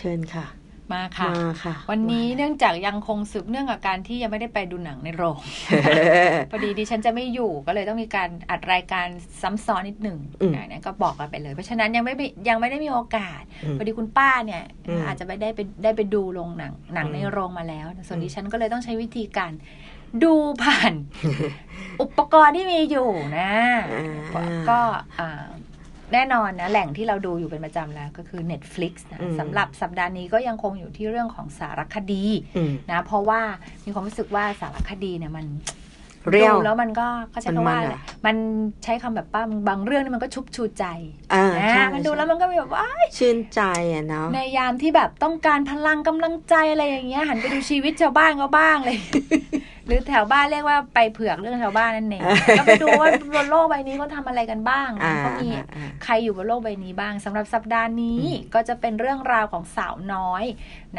เชิญค่ะ มาค่ะ มาค่ะ วันนี้เนื่องจากยังคงสืบเนื่องกับการที่ยังไม่ได้ไปดูหนังในโรงพอดีดิฉันจะไม่อยู่ก็เลยต้องมีการอัดรายการซ้ำซ้อนนิดหนึ่งอืมนะเนี่ยก็บอกกันไปเลย เพราะฉะนั้นยังไม่มียังไม่ได้มีโอกาสอืมพอดีคุณป้าเนี่ยอืมอาจจะไม่ได้ไปได้ไปดูโรงหนังหนังอืมในโรงมาแล้ว ส่วนอืมดิฉันก็เลยต้องใช้วิธีการดูผ่าน อุปกรณ์ที่มีอยู่นะอ่าก็อ่า แน่นอนนะ แหล่งที่เราดูอยู่เป็นประจำแล้วก็คือ Netflix นะอืมสำหรับสัปดาห์นี้ก็ยังคงอยู่ที่เรื่องของสารคดีอืมนะ เพราะว่ามีความรู้สึกว่าสารคดีเนี่ยมันเรียวดูแล้วมันก็ก็ใช้มันคำว่ามันอะไรอะมันใช้คำแบบป้าบางเรื่องนี่มันก็ชุบชูใจอ่านะใช่มันดูแล้วใช่มันก็แบบว่าชื่นใจอะเนาะในยามที่แบบต้องการพลังกำลังใจอะไรอย่างเงี้ยหันไปดูชีวิตชาวบ้านก็บ้างเลย หรือแถวบ้านเรียกว่าไปเผือกเรื่องชาวบ้านนั่นเองก็ไปดูว่าบนโลกใบนี้เขาทำอะไรกันบ้างอ่าเขามีอ่าอ่าใครอยู่บนโลกใบนี้บ้างสำหรับสัปดาห์นี้อืมก็จะเป็นเรื่องราวของสาวน้อย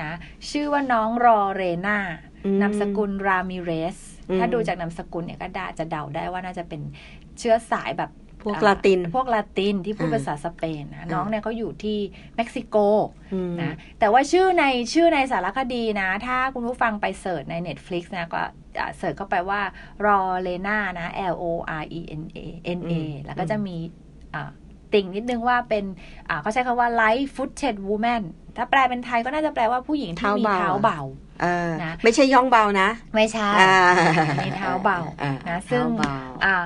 นะชื่อว่าน้องลอเรนาอืมนามสกุลรามิเรสอืมถ้าดูจากนามสกุลเนี่ยก็ได้จะเดาได้ว่าน่าจะเป็นเชื้อสายแบบพวกอ่ลาติน พวกลาตินที่พูดอ่าภาษาสเปนนะน้องเนี่ยเขาอยู่ที่เม็กซิโกอืมนะแต่ว่าชื่อในชื่อในสารคดีนะ ถ้าคุณผู้ฟังไป search ใน Netflix นะก็อ่า เสิร์ชเข้าไปว่ารอเลนานะ L O R E N A N A แล้วก็จะมีอ่าติ่งนิดนึงว่าเป็นอ่าเขาใช้คำว่า light footed woman ถ้าแปลเป็นไทยก็น่าจะแปลว่าผู้หญิงที่มีเท้าเบาเออนะไม่ใช่ย่องเบานะ ไม่ใช่อ่ามีเท้าเบาอ่านะซึ่งเท้าเบาอ่า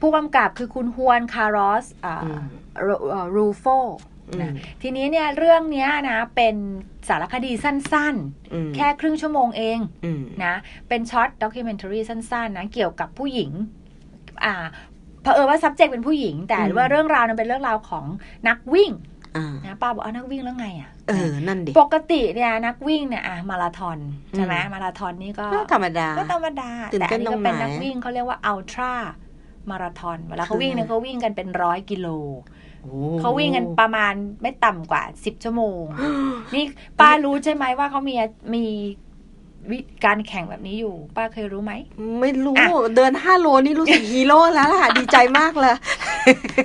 ผู้กำกับคือคุณฮวนคาร์ลอสอ่าอืมรูอ่ารูโฟอื นะมทีนี้เนี่ยเรื่องเนี้ยนะเป็นสารคดีสั้นอืมๆแค่ครึ่งชั่วโมงเองอืมนะเป็น short documentary สั้นๆนะเกี่ยวกับผู้หญิงอ่าเผอิญว่า subject เป็นผู้หญิง แต่อืมว่าเรื่องราวนั้นเป็นเรื่องราวของนักวิ่งอ่านะป้าบอกเอานักวิ่งแล้วไงอะเออนั่นดิปกติเนี่ยนักวิ่งเนี่ยอะมาราธอนใช่ไหมอืมมาราธอนนี่ก็ก็ธรรมดาก็ธรรมดาตื่นแต่เต้อันนี้ก็เป็นไหนนักวิ่งตรงไหนเขาเรียกว่าอัลตร้ามาราธอนเวลาเขาคือวิ่งเนี่ยเขาวิ่งกันเป็นร้อยกิโลโอ้ เขาวิ่งกันประมาณไม่ต่ำกว่าสิบชั่วโมง นี่ป้ารู้ใช่ไหมว่าเขามีมีวิการแข่งแบบนี้อยู่ ป้าเคยรู้ไหม ไม่รู้อะเดินห้าโลนี่รู้สึกฮีโร่แล้วล่ะ ดีใจมากเลย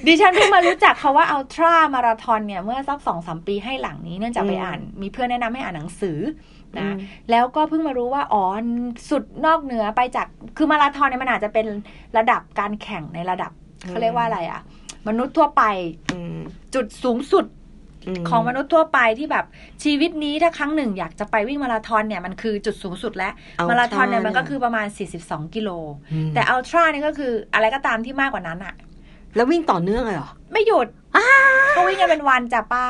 ดิฉันเพิ่งมารู้จักเขาว่าอัลตร้ามาราธอนเนี่ย เมื่อสักสองสามปีให้หลังนี้เนื่องจากไปอืมอ่าน มีเพื่อนแนะนำให้อ่านหนังสือนะอืมแล้วก็เพิ่งมารู้ว่า อ๋อ สุดนอกเหนือไปจาก คือมาราธอนเนี่ยมันอาจจะเป็นระดับการแข่งในระดับเขาเรียกว่าอะไรอะ มนุษย์ทั่วไปอืมจุดสูงสุดมของมนุษย์ทั่วไปที่แบบชีวิตนี้ถ้าครั้งหนึ่งอยากจะไปวิ่งมาราธอนเนี่ยมันคือจุดสูงสุดแล้วอัลตร้ามาราธอนเนี่ยมันก็เนี่ยคือประมาณ 42 กิโลอืมแต่อัลตร้าเนี่ยก็คืออะไรก็ตามที่มากกว่านั้นอะแล้ววิ่งต่อเนื่องเลยเหรอ ไม่หยุดเขาวิ่งกันเป็นวันจ้ะป้า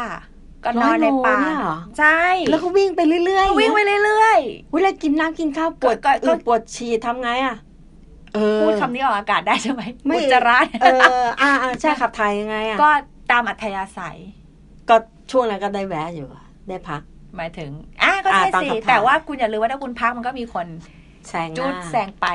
ก็นอนในป่าร้อยโลเนี่ยเหรอใช่ แล้วเขาวิ่งไปเรื่อยเขาๆวิ่งไปเรื่อยเวลากินน้ำกินข้าวปวดก็ก็อึปวดฉี่ทำไงอะเออๆ พูดคำนี้ออกอากาศได้ใช่ไหมไม่อุจจาระเอออ่าอ่าใช่ขับถ่ายยังไงอะก็ตามอัธยาศัย ก็ช่วงนั้นก็ได้แวะอยู่อะได้พัก หมายถึงอะก็ใช่อ่าตอนสิขับถ่ายแต่ว่าคุณอย่าลืมว่าถ้าคุณพักมันก็มีคนแซงหจุน้าดแซงไป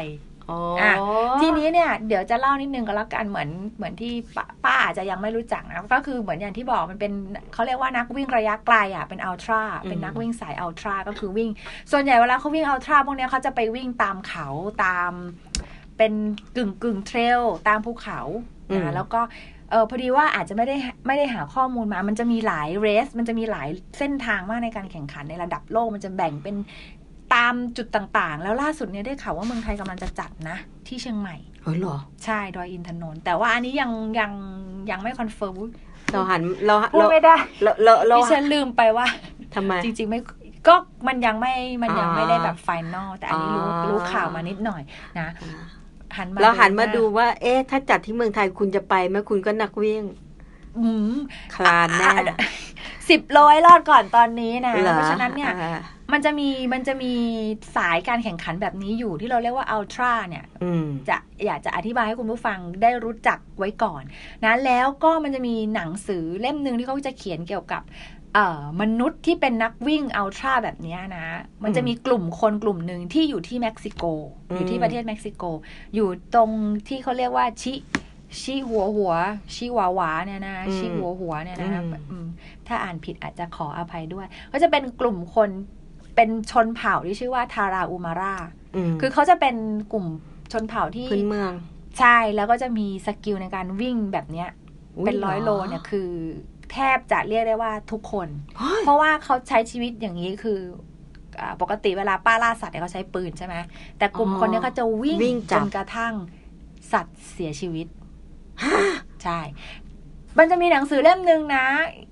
อ๋ออะอทีนี้เนี่ยเดี๋ยวจะเล่านิดนึงก็แล้วกันเหมือนเหมือนที่ป้าป้าอาจจะยังไม่รู้จักนะก็คือเหมือนอย่างที่บอกมันเป็นเขาเรียกว่านักวิ่งระยะไกลอะเป็นอัลตร้าเป็นนักวิ่งสายอัลตร้าก็คือวิ่ง ส่วนใหญ่เวลาเขาวิ่งอัลตร้าพวกเนี้ยเขาจะไปวิ่งตามเขาตาม เป็นกึ่งกึ่งเทรลตามภูเขาอืมนะแล้วก็เออพอดีว่าอาจจะไม่ได้ไม่ได้หาข้อมูลมา มันจะมีหลายเรส มันจะมีหลายเส้นทางมากในการแข่งขันในระดับโลก มันจะแบ่งเป็นตามจุดต่างๆ แล้วล่าสุดเนี่ยได้ข่าวว่าเมืองไทยกำลังจะจัดนะ ที่เชียงใหม่เออเหรอ ใช่ดอยอินทนนท์แต่ว่าอันนี้ยังยังยังไม่คอนเฟิร์มเราหันเราพูดเราไม่ได้เราเราเราดิฉันลืมไปว่าทำไมจริงๆไม่ก็มันยังไม่มันยังอ๋อไม่ได้แบบไฟนอลแต่อันนี้รู้อ๋อรู้ข่าวมานิดหน่อยนะ หันมาเราหันมาว่ดูว่า เอ๊ะ ถ้าจัดที่เมืองไทยคุณจะไปไหมคุณก็นักวิ่งอืมคลานแน่อะสิบโลให้รอดก่อนตอนนี้นะหอเพราะฉะนั้นเนี่ยอ่ามันจะมีมันจะมีสายการแข่งขันแบบนี้อยู่ที่เราเรียกว่าอัลตร้าเนี่ยอืมจะอยากจะอธิบายให้คุณผู้ฟังได้รู้จักไว้ก่อน นะ แล้วก็มันจะมีหนังสือเล่มหนึ่งที่เขาจะเขียนเกี่ยวกับเอ่อ มนุษย์ที่เป็นนักวิ่งอัลตร้าแบบเนี้ยนะ มันจะมีกลุ่มคนกลุ่มหนึ่งที่อยู่ที่เม็กซิโก อยู่ที่ประเทศเม็กซิโก อยู่ตรงที่เขาเรียกว่าชิชิหัวหัว ชิวาวาเนี่ยนะอืมชิหัวหัวเนี่ยนะอืมอืมถ้าอ่านผิดอาจจะขออภัยด้วย ก็จะเป็นกลุ่มคนเป็นชนเผ่าที่ชื่อว่าทาราอูมารามคือเขาจะเป็นกลุ่มชนเผ่าที่พื้นเมือง ใช่แล้วก็จะมี skill ในการวิ่งแบบเนี้ยอุ๊ยเป็นร้อยโลเนี่ยคือ แทบจะเรียกได้ว่าทุกคนเฮ้ยเพราะว่าเขาใช้ชีวิตอย่างนี้คืออ่าปกติเวลาป้าล่าสัตว์เนี่ยเขาใช้ปืนใช่ไหมแต่กลุ่มอ๋อคนเนี้ยเขาจะวิ่งวิ่งจับจนกระทั่งสัตว์เสียชีวิตใช่ มันจะมีหนังสือเล่มหนึ่งนะ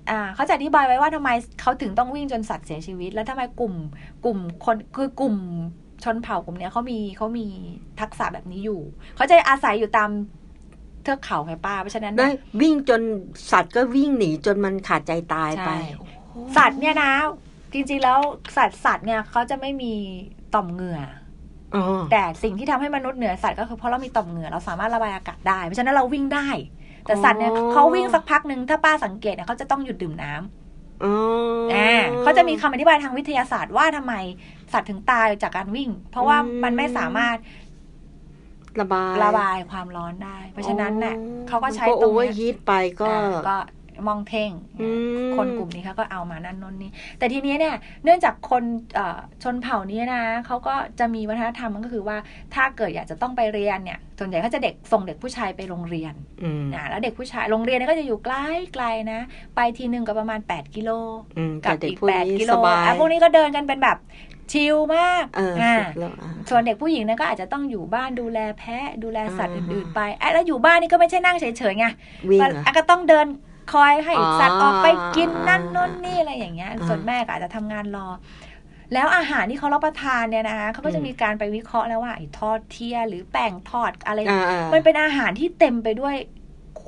อ่าเขาจะอธิบายไว้ว่าทำไมเขาถึงต้องวิ่งจนสัตว์เสียชีวิต แล้วทำไมกลุ่มกลุ่มคนคือกลุ่มชนเผ่ากลุ่มเนี้ยเขามีเขามีทักษะแบบนี้อยู่ เขาจะอาศัยอยู่ตาม เทือกเขาไงป้าเพราะฉะนั้นได้เนี่ยวิ่งจนสัตว์ก็วิ่งหนีจนมันขาดใจตายไปใช่สัตว์เนี่ยนะ จริงๆแล้วสัตว์สัตว์เนี่ยเขาจะไม่มีต่อมเหงื่ออ๋อแต่สิ่งที่ทำให้มนุษย์เหนือสัตว์ก็คือเพราะเรามีต่อมเหงื่อเราสามารถระบายอากาศได้ เพราะฉะนั้นเราวิ่งได้ แต่สัตว์เนี่ยเขาวิ่งสักพักหนึ่งถ้าป้าสังเกตเนี่ยเขาจะต้องหยุดดื่มน้ำอ๋อออ่าเขาจะมีคำอธิบายทางวิทยาศาสตร์ว่าทำไมสัตว์ถึงตายจากการวิ่ง เพราะว่ามันไม่สามารถ ระบายระบายความร้อนได้ เพราะฉะนั้นเนี่ยอ๋อเขาก็ใช้ก็ตโอรงเวอเนี้ร์ยฮีทไปก็อ่าก็มองเท่งอืมคนกลุ่มนี้เขาก็เอามานั่นนนนี่แต่ทีนี้เนี่ยเนื่องจากคนเอ่อชนเผ่านี้นะเขาก็จะมีวัฒนธรรมมันก็คือว่าถ้าเกิดอยากจะต้องไปเรียนเนี่ยส่วนใหญ่เขาจะเด็กส่งเด็กผู้ชายไปโรงเรียนอืมนะแล้วเด็กผู้ชายโรงเรียนเนี่ยก็จะอยู่ไกลไกลๆนะ ไปทีหนึ่งก็ประมาณ 8 กิโลอืมกัแต่บเด็กอีกพวก8นี้กิโลสบายอะพวกนี้ก็เดินกันเป็นแบบ ชิลมากเอออ่าสุดแล้วอะส่วนเด็กผู้หญิงเนี่ยก็อาจจะต้องอยู่บ้านดูแลแพะดูแลสัตว์อ่าฮะอื่นๆไปอะแล้วอยู่บ้านนี่ก็ไม่ใช่นั่งเฉยๆไงวิ่งมันเหรออะก็ต้องเดินคอยให้อ๋อสัตว์ออกไปกินนั่นนู่นนี่อะไรอย่างเงี้ยอ่าส่วนแม่ก็อาจจะทำงานรอ แล้วอาหารที่เขารับประทานเนี่ยนะคะเขาก็จะอืมมีการไปวิเคราะห์แล้วว่าไอ้ทอดเทียหรือแป้งทอดอะไรอ่าอ่ามันเป็นอาหารที่เต็มไปด้วย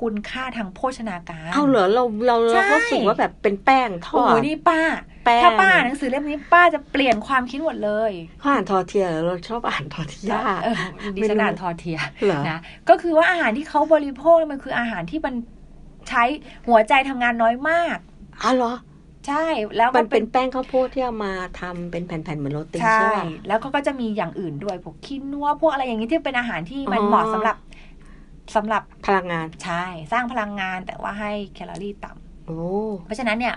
คุณค่าทางโภชนาการ เอาเหรอเราเราใช่เราก็รู้สึกว่าแบบเป็นแป้งทโอ้อโหดนี่ป้า แป้งถ้าป้าอ่านหนังสือเล่มนี้ป้าจะเปลี่ยนความคิดหมดเลยเขาอ่านทอเทียเหรอเราชอบอ่านทอเทียเออดิฉันอ่านทอเทียเหรอนะก็คือว่าอาหารที่เขาบริโภคมันคืออาหารที่มันใช้หัวใจทำงานน้อยมากอ๋อเหรอใช่แล้วมันก็เป็นแป้งข้าวโพดที่เอามาทำเป็นแผ่นๆเหมือนโรตีใช่ใช่ป่ะแล้วก็ก็จะมีอย่างอื่นด้วยพวกคินัวพวกอะไรอย่างนี้ที่เป็นอาหารที่มันอ๋อเหมาะสำหรับสำหรับพลังงานใช่ สร้างพลังงานแต่ว่าให้แคลอรี่ต่ำโอ้เพราะฉะนั้นเนี่ย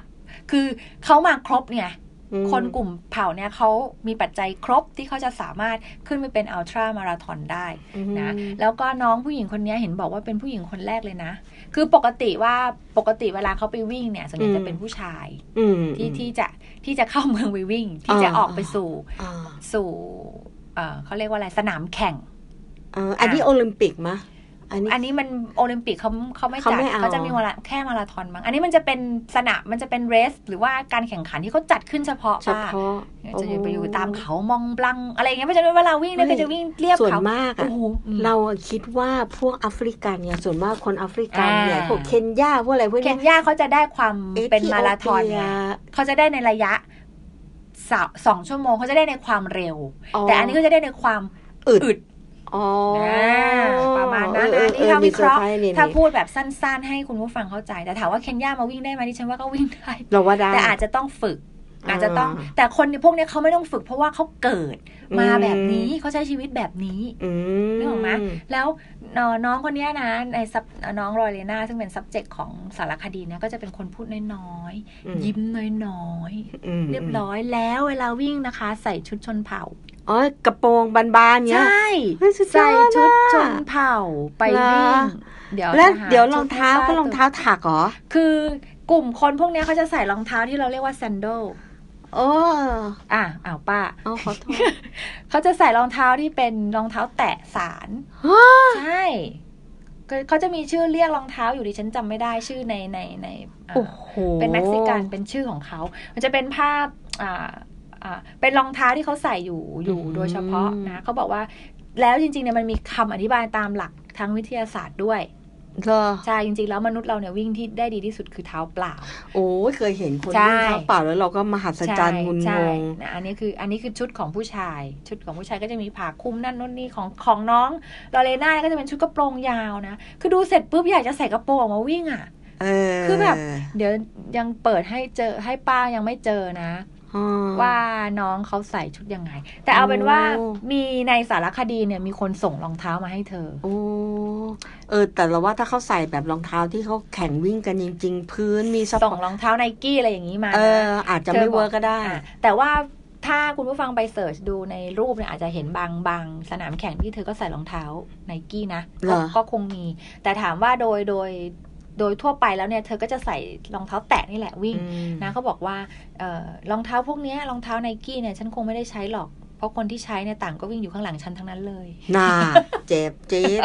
คือเขามาครบเนี่ยอืมคนกลุ่มเผ่าเนี่ยเขามีปัจจัยครบที่เขาจะสามารถขึ้นไปเป็นอัลตร้ามาราธอนได้อืมนะ แล้วก็น้องผู้หญิงคนนี้เห็นบอกว่าเป็นผู้หญิงคนแรกเลยนะ คือปกติว่าปกติเวลาเขาไปวิ่งเนี่ยส่วนใหญ่จะเป็นผู้ชายอืมที่ที่จะที่จะเข้าเมืองไปวิ่ง ที่จะอ่าออกไปสู่อ่าสู่เอ่อเขาเรียกว่าอะไรสนามแข่งเอออันนี้โอลิมปิกมะ อันนี้อันนี้มันโอลิมปิกเขาเขาไม่เขาจัดไม่เอาเขาจะมีมาราแค่มาราธอนมั้งอันนี้มันจะเป็นสนามมันจะเป็นเรส หรือว่าการแข่งขันที่เขาจัดขึ้นเฉพาะเฉพาะว่าจะอยู่ไปอยู่ตามเขามองบลัง อะไรอย่างเงี้ยเพราะฉะนั้นเวลาวิ่งเนี่ยเฮ้ก็ยจะวิ่งเรียบส่วนเขามากโอ้อะโหอืมเราอะคิดว่าพวกแอฟริกันเนี่ยส่วนมากคนแอฟริกันอ่าเนี่ยพวกเคนยาพวกอะไรพวกเคนเนี้ยยาเขาจะได้ความเป็นมาราธอนเธิโปีไงยเขาจะได้ในระยะสาสองชั่วโมงเขาจะได้ในความเร็ว แต่อันนี้ก็จะได้ในความอึดอึดอ๋อ ประมาณนั้นเอนะอนี่ถ้าออวิเคราะห์มีซอไพส์นี่ถ้าพูดแบบสั้น ๆ ให้คุณผู้ฟังเข้าใจ แต่ถามว่าเคนยามาวิ่งได้ไหมดิฉันว่าก็วิ่งได้เราว่าได้แต่อาจจะต้องฝึกอ่าอาจจะต้อง แต่คนพวกเนี้ยเขาไม่ต้องฝึกเพราะว่าเขาเกิดมาอืมแบบนี้เขาใช้ชีวิตแบบนี้อืมนึกออกไหมแล้วเอ่อน้องคนเนี้ยนะในซับน้องรอยเลนาซึ่งเป็น subject ของสารคดีเนี่ยก็จะเป็นคนพูดน้อยอืๆยิ้มน้อยมๆเรียบร้อยแล้วเวลาวิ่งนะคะ ใส่ชุดชนเผ่า อ๋อกระโปรงบานๆใชเนี้ย่เฮ้ยสุดยอดใส่ชุดอะชนเผ่าไปเหรอวิ่งเดี๋ยวแล้วจะหาเดี๋ยวชุรองเท้าให้ก็ป้รองเท้าถักเหรอ คือกลุ่มคนพวกเนี้ยเขาจะใส่รองเท้าที่เราเรียกว่า sandal โอ้อะอ้าวป้าเอาขอโทษเขาจะใส่รองเท้าที่เป็นรองเท้าแตะสารฮะใช่ก็เขาจะมีชื่อเรียกรองเท้าอยู่ดิฉันจำไม่ได้ชื่อในในในอ่าโอ้โหเป็นเม็กซิกันเป็นชื่อของเขา มันจะเป็นภาพอ่าอ่า เป็นรองเท้าที่เขาใส่อยู่อยู่โดยเฉพาะนะเขาบอกว่าแล้วจริงๆเนี่ยมันมีคำอธิบายตามหลักทางวิทยาศาสตร์ด้วยเหรอใช่จริงๆ แล้วมนุษย์เราเนี่ยวิ่งที่ได้ดีที่สุดคือเท้าเปล่า โอ้ยเคยเห็นคนใช่วิ่งเท้าเปล่าแล้วเราก็มหัศจรรย์งุนใช่งงนะอันนี้คืออันนี้คือชุดของผู้ชาย ชุดของผู้ชายก็จะมีผ้าคลุมนั่นนู่นนี่ของของน้องลอเรน่าก็จะเป็นชุดกระโปรงยาวนะคือดูเสร็จปุ๊บอยากจะใส่กระโปรงออกมาวิ่งอะเออคือแบบ เดี๋ยวยังเปิดให้เจอให้ป้ายังไม่เจอนะอ๋อ ว่าน้องเขาใส่ชุดยังไง แต่เอาเป็นว่าโอ้มีในสารคดีเนี่ยมีคนส่งรองเท้ามาให้เธอโอ้เออ แต่เราว่าถ้าเขาใส่แบบรองเท้าที่เขาแข่งวิ่งกันจริง ๆ พื้นมีสปส่งอร์ตรองเท้าไนกี้อะไรอย่างนี้มาเอนะออาจจะไม่เธอบอกเวิร์กก็ได้อะแต่ว่าถ้าคุณผู้ฟังไป search ดูในรูปเนี่ยอาจจะเห็นบางบางสนามแข่งที่เธอก็ใส่รองเท้าไนกี้นะเหรก็ก็คงมี แต่ถามว่าโดยโดย โดยทั่วไปแล้วเนี่ยเธอก็จะใส่รองเท้าแตะนี่แหละวิ่งอืมนะเขาบอกว่าเออรองเท้าพวกเนี้ยรองเท้าไนกี้เนี่ยฉันคงไม่ได้ใช้หรอกเพราะคนที่ใช้เนี่ยต่างก็วิ่งอยู่ข้างหลังฉันทั้งนั้นเลย น่า เจ็บจี๊ด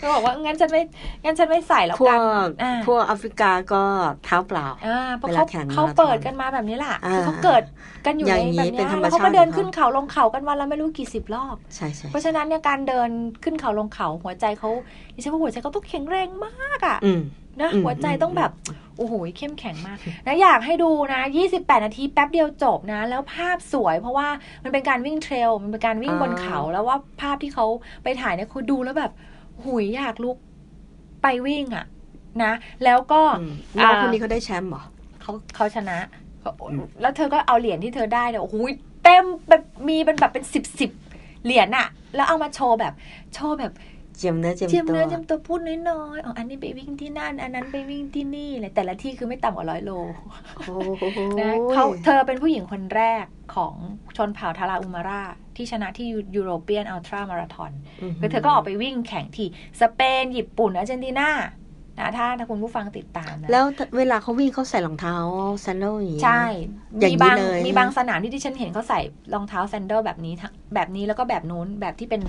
ก็บอกว่างั้นฉันไม่งั้นฉันไม่ใส่แล้วพวกักนอ่าพวกแอฟริกาก็เท้าเปล่าอ่าเพราะเวเขาลาแข่งเขามาราธอนเปิดกันมาแบบนี้แหละอ่าคือเขาเกิดกันอยู่อในย่างนี้แบบเป็นเนี้ยธรรมแล้วเขาก็ชาติเดินของเขาขึ้นเขาลงเขากันวันละไม่รู้กี่สิบรอบใช่ใช่เพราะฉะนั้นเนี่ยการเดินขึ้นเขาลงเขาหัวใจเขาดิฉันว่าหัวใจเขาต้องแข็งแรงมากอะอืมนะอืมหัวใจต้องแบบ โอ้โหเข้มแข็งมากนะอยากให้ดูนะ 28 นาทีแป๊บเดียวจบนะ แล้วภาพสวย เพราะว่ามันเป็นการวิ่งเทรลมันเป็นการวิ่งบนเขาแล้วว่าภาพที่เขาไปถ่ายเนี่ยคุณดูแล้วแบบหุยอยากลุกไปวิ่งอะนะ แล้วก็อืมน้องอ่าคนนี้เขาได้แชมป์เหรอเขาเขาชนะเขาแล้วเธอก็เอาเหรียญที่เธอได้เนี่ยโอ้โหเต็มแบบมีเป็นแบบเป็นสิบสิบเหรียญอะแล้วเอามาโชว์แบบ โชว์แบบ เจียมเนื้อเจียมเจียมตัวเนื้อเจียมตัวพูดน้อยๆอ๋ออันนี้ไปวิ่งที่นั่น อันนั้นไปวิ่งที่นี่เลยแต่ละที่คือไม่ต่ำกว่าร้อยโลโอ้โหนะเขาเธอเป็นผู้หญิงคนแรกของชนเผ่าทาราอุมาราที่ชนะที่ยูโรเปียนอัลตร้ามาราธอนคือเธอก็ออกไปวิ่งแข่งที่สเปนญี่ปุ่นอาร์เจนตินานะถ้าถ้าคุณผู้ฟังติดตามนะแล้วเวลาเขาวิ่งเขาใส่รองเท้าแซนเดลอย่างนี้ใช่อย่างมีนี้บางเลยมีบางสนามที่ที่ฉันเห็นเขาใส่รองเท้าแซนเดลแบบนี้ทั้งแบบนี้แล้วก็แบบนู้นแบบที่เป็น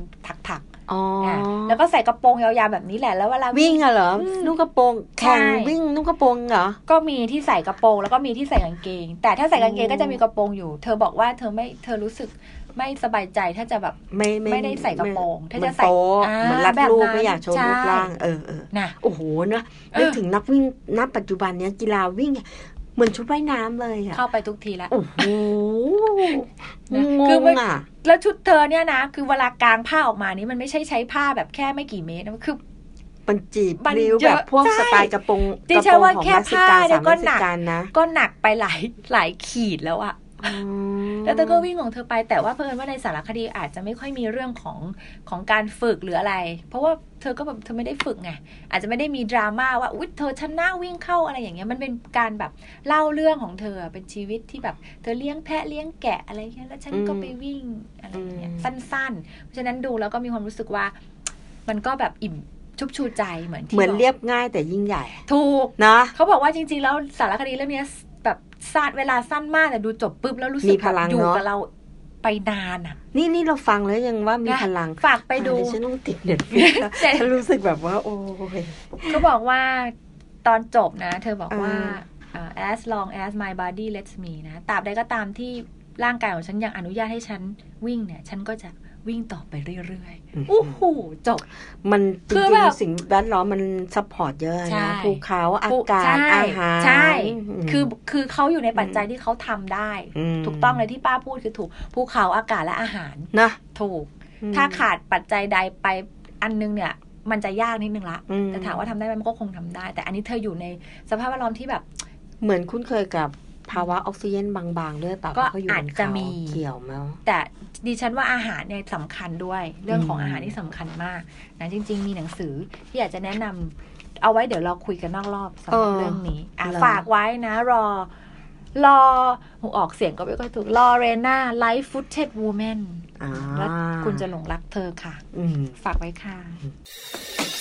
ถักอ๋อๆออะแล้วก็ใส่กระโปรงยาวๆแบบนี้แหละแล้วเวลาวิ่งอะเหรออมนุ่งกระโปรงแข่งใช่วิ่งนุ่งกระโปรงเหรอก็มีที่ใส่กระโปรงแล้วก็มีที่ใส่กางเกง แต่ถ้าใส่กางเกงโอ้ก็จะมีกระโปรงอยู่ เธอบอกว่าเธอไม่เธอรู้สึกไม่สบายใจถ้าจะแบบไม่ไม่ได้ใส่กระโปรงไม่ถ้าเหมืจะอนใส่โป๊ะอ่าเหมือนรัดแบบรูปนั้นไม่อยากโชว์ใช่รูปร่างเออเออนะโอ้โหเนอะเออนึกถึงนักวิ่งณปัจจุบันเนี้ยกีฬาวิ่งอะ เหมือนชุดว่ายน้ำเลยอะเข้าไปทุกทีแล้วโอ้โหนะงคือมันงอะแล้วชุดเธอเนี่ยนะ คือเวลากางผ้าออกมานี่มันไม่ใช่ใช้ผ้าแบบแค่ไม่กี่เมตรนะมันคือมันจีบมันริ้วเยแบอะบพวกใช่สไตล์กระโปรงดิกระฉัโปนรงว่าของแค่เม็กซิกันผ้าเนี่สายมก็เม็กหนัซิกกันนะก็หนักไปหลายหลายขีดแล้วอะอืม แล้วเธอก็วิ่งของเธอไปแต่ว่าเพิ่นว่าในสารคดีอาจจะไม่ค่อยมีเรื่องของของการฝึกหรืออะไร เพราะว่าเธอก็แบบเธอไม่ได้ฝึกไงอาจจะไม่ได้มีดราม่าว่าอุ๊ยเธอชนะวิ่งเข้าอะไรอย่างเงี้ยมันเป็นการแบบเล่าเรื่องของเธอเป็นชีวิตที่แบบ เธอเลี้ยงแพะเลี้ยงแกะอะไรเงี้ยแล้วฉันก็ไปวิ่งอะไรอย่างเงี้ยสั้นๆ เพราะฉะนั้นดูแล้วก็มีความรู้สึกว่า มันก็แบบอิ่มชุบชูใจเหมือนที่เหมือนบกเรียบง่ายแต่ยิ่งใหญ่ ถูกนะเขาบอกว่าจริง ๆ แล้วสารคดีเรื่องเนี้ยแบบ สั้นเวลาสั้นมากแต่ดูจบปุ๊บแล้วรู้สึมีกพลังแบบอยู่เนอะกับเราไปนานอะ นี่นี่เราฟังแล้วยังว่ามีนะพลัง ฝากไปดูอะเยวฉันต้องติดเน็ตฟิกแต่ฉันรู้สึกแบบว่า โอ้ยเขาบอกว่าตอนจบนะ เธอบอกว่าอ่าเอ่อ as long as my body lets me นะตราบใดก็ตามที่ร่างกายของฉันยังอนุญาตให้ฉันวิ่งเนี่ย ฉันก็จะ วิ่งต่อไปเรื่อยๆโอ้โหจบ มันคือแบบจริงๆสิ่งแวดล้อมมัน support เยอะใช่นะภูเขาอาภูกาศใช่อาหารใช่มคือคือเขาอยู่ในปัจจัยที่เขาทำได้ถูกต้องเลยที่ป้าพูดคือถูกภูเขาอากาศและอาหารนะถูกอืมถ้าขาดปัจจัยใดไปอันนึงเนี่ยมันจะยากนิดนึงละอืมแต่ถามว่าทำได้ไหมมันก็คงทำได้ แต่อันนี้เธออยู่ในสภาพแวดล้อมที่แบบ เหมือนคุ้นเคยกับ ภาวะออกซิเจนบางๆด้วยเปล่าก็เพราะเขาอยู่บอาจนจะเขามีเกี่ยวมั้งแต่ดิฉันว่าอาหารเนี่ยสำคัญด้วย เรื่องของอืมอาหารที่สำคัญมากนะจริง ๆ มีหนังสือที่อยากจะแนะนำเอาไว้เดี๋ยวเราคุยกันนอกรอบสำหรับเรื่องนี้อะฝากไว้นะรอรอหูออกเสียงก็ไม่ค่อยถูกลอเรนาไลฟ์ฟุตเท d วูแมนอ่า แล้วคุณจะหลงรักเธอค่ะอืมฝากไว้ค่ะ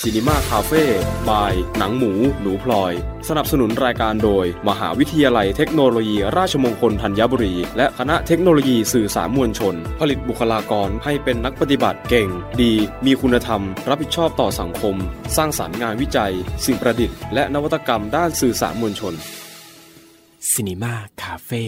ซีนีมาคาเฟ่บาย หนังหมู หนูพลอย สนับสนุนรายการโดย มหาวิทยาลัยเทคโนโลยี ราชมงคลธัญบุรี และคณะเทคโนโลยีสื่อสารมวลชน ผลิตบุคลากรให้เป็นนักปฏิบัติเก่ง ดี มีคุณธรรม รับผิดชอบต่อสังคม สร้างสารรค์งานวิจัย สิ่งประดิษฐ์และนวัตกรรมด้านสื่อสารมวลชน Cinema Cafe